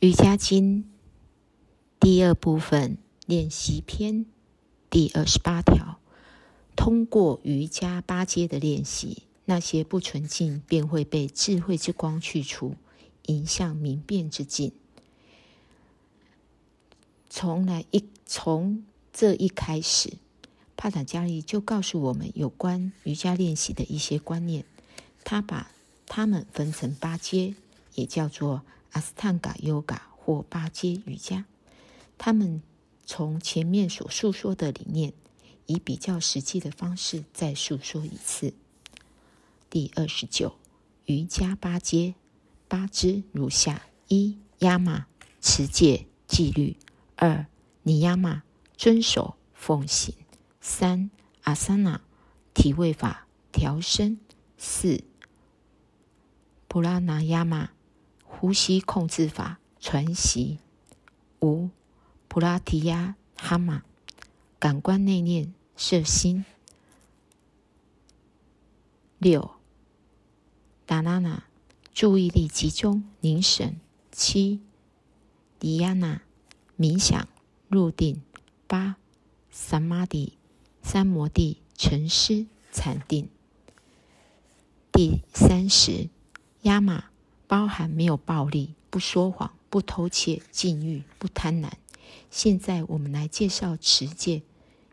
瑜伽经第二部分练习篇第二十八条：通过瑜伽八阶的练习，那些不纯净便会被智慧之光去除，迎向明辨之境。从来一从这一开始，帕坦加利就告诉我们有关瑜伽练习的一些观念。他把它们分成八阶，也叫做。阿斯坦嘎瑜伽或八阶瑜伽，他们从前面所述说的理念，以比较实际的方式再述说一次。第二十九瑜伽八阶，八支如下：一、压马持戒纪律；二、尼亚玛遵守奉行；三、阿萨那体位法调身；四、普拉那亚玛。呼吸控制法传习。五普拉提亚哈玛感官内念摄心。六达拉纳注意力集中凝神。七迪亚纳冥想入定。八萨玛迪三摩地沉思禅定。第三十亚马。包含没有暴力、不说谎、不偷窃、禁欲、不贪婪。现在我们来介绍持戒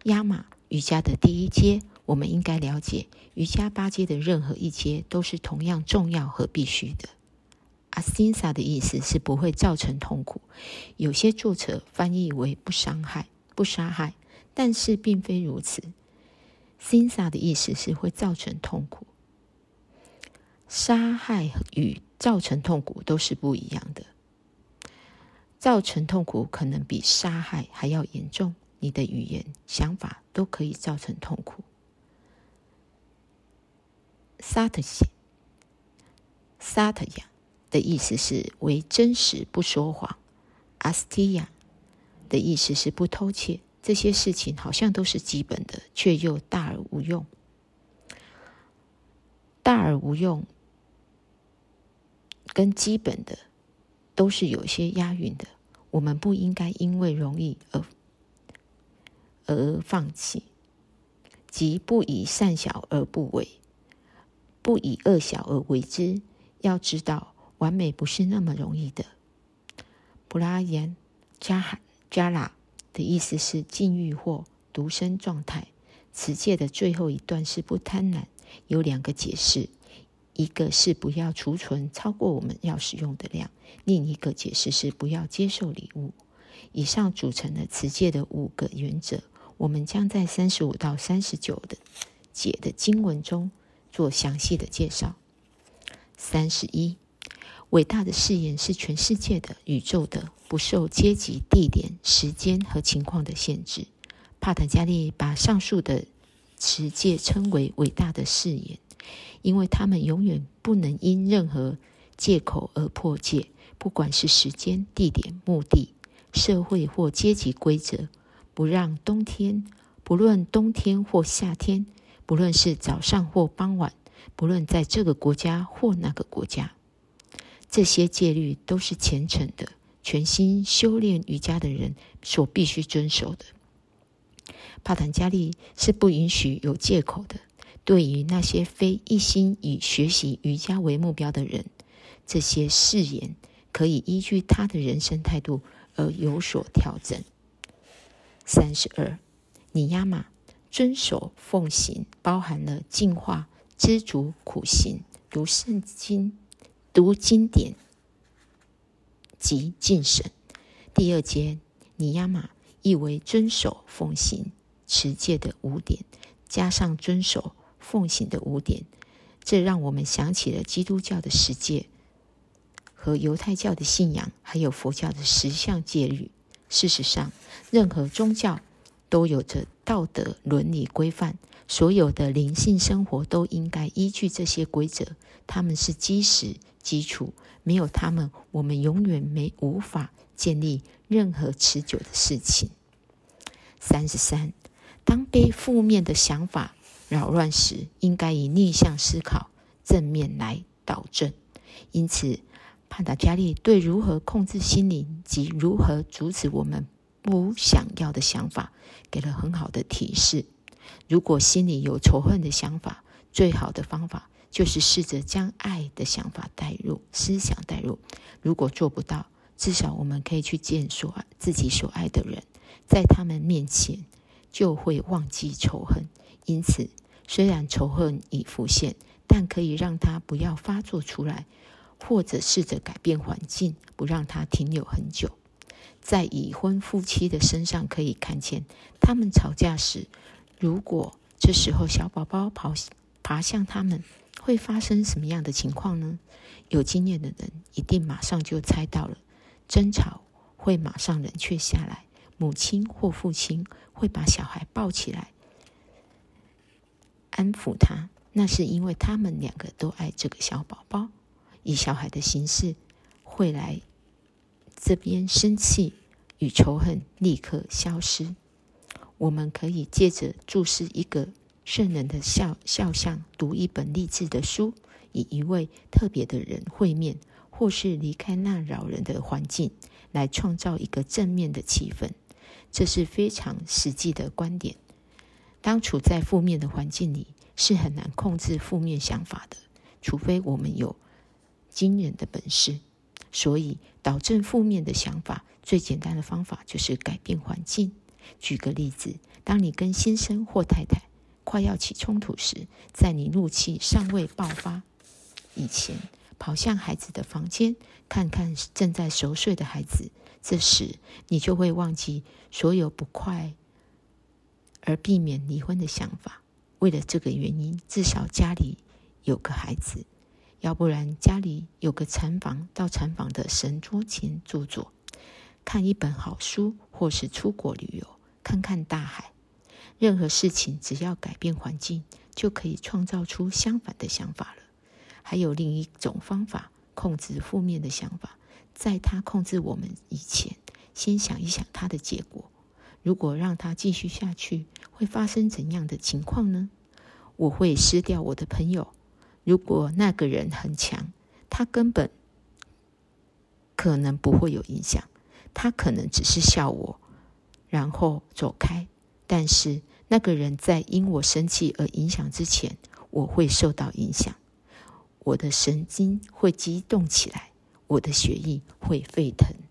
压马瑜伽的第一阶。我们应该了解，瑜伽八阶的任何一阶都是同样重要和必须的。阿辛萨的意思是不会造成痛苦，有些作者翻译为不伤害、不杀害，但是并非如此。辛萨的意思是会造成痛苦。杀害与造成痛苦都是不一样的。造成痛苦可能比杀害还要严重，你的语言、想法都可以造成痛苦。萨特西，萨特亚的意思是为真实，不说谎。阿斯提亚的意思是不偷窃。这些事情好像都是基本的，却又大而无用。大而无用。跟基本的都是有些押韵的，我们不应该因为容易而而放弃，即不以善小而不为，不以恶小而为之。要知道，完美不是那么容易的。普拉言加加拉的意思是禁欲或独身状态。此戒的最后一段是不贪婪，有两个解释。一个是不要储存超过我们要使用的量，另一个解释是不要接受礼物。以上组成了持戒的五个原则，我们将在三十五到三十九的解的经文中做详细的介绍。三十一，伟大的誓言是全世界的、宇宙的，不受阶级、地点、时间和情况的限制。帕坦加利把上述的持戒称为伟大的誓言。因为他们永远不能因任何借口而破戒，不管是时间、地点、目的、社会或阶级规则，不让冬天，不论冬天或夏天，不论是早上或傍晚，不论在这个国家或那个国家，这些戒律都是虔诚的、全心修炼瑜伽的人所必须遵守的。帕坦加利是不允许有借口的。对于那些非一心以学习瑜伽为目标的人，这些誓言可以依据他的人生态度而有所调整。三十二，尼亚玛遵守奉行，包含了净化、知足、苦行、读圣经、读经典及敬神。第二节，尼亚玛意为遵守奉行持戒的五点，加上遵守。奉行的五点，这让我们想起了基督教的十戒和犹太教的信仰，还有佛教的十项戒律。事实上，任何宗教都有着道德伦理规范，所有的灵性生活都应该依据这些规则。他们是基石基础，没有他们，我们永远没无法建立任何持久的事情。三十三，当被负面的想法。扰乱时，应该以逆向思考、正面来导正。因此，帕达加利对如何控制心灵及如何阻止我们不想要的想法，给了很好的提示。如果心里有仇恨的想法，最好的方法就是试着将爱的想法带入思想带入。如果做不到，至少我们可以去见所自己所爱的人，在他们面前就会忘记仇恨。因此，虽然仇恨已浮现，但可以让它不要发作出来，或者试着改变环境，不让它停留很久。在已婚夫妻的身上可以看见，他们吵架时，如果这时候小宝宝跑。爬向他们会发生什么样的情况呢？有经验的人一定马上就猜到了，争吵会马上冷却下来，母亲或父亲会把小孩抱起来安抚他，那是因为他们两个都爱这个小宝宝，以小孩的形式会来这边生气与仇恨立刻消失。我们可以借着注视一个。圣人的肖肖像，读一本励志的书，与一位特别的人会面，或是离开那扰人的环境，来创造一个正面的气氛。这是非常实际的观点。当处在负面的环境里，是很难控制负面想法的，除非我们有惊人的本事。所以，导正负面的想法，最简单的方法就是改变环境。举个例子，当你跟先生或太太，快要起冲突时，在你怒气尚未爆发以前，跑向孩子的房间，看看正在熟睡的孩子。这时，你就会忘记所有不快，而避免离婚的想法。为了这个原因，至少家里有个孩子，要不然家里有个禅房，到禅房的神桌前坐坐，看一本好书，或是出国旅游，看看大海。任何事情只要改变环境，就可以创造出相反的想法了。还有另一种方法控制负面的想法，在他控制我们以前，先想一想他的结果。如果让他继续下去，会发生怎样的情况呢？我会失掉我的朋友。如果那个人很强，他根本可能不会有影响，他可能只是笑我，然后走开。但是那个人在因我生气而影响之前，我会受到影响，我的神经会激动起来，我的血液会沸腾。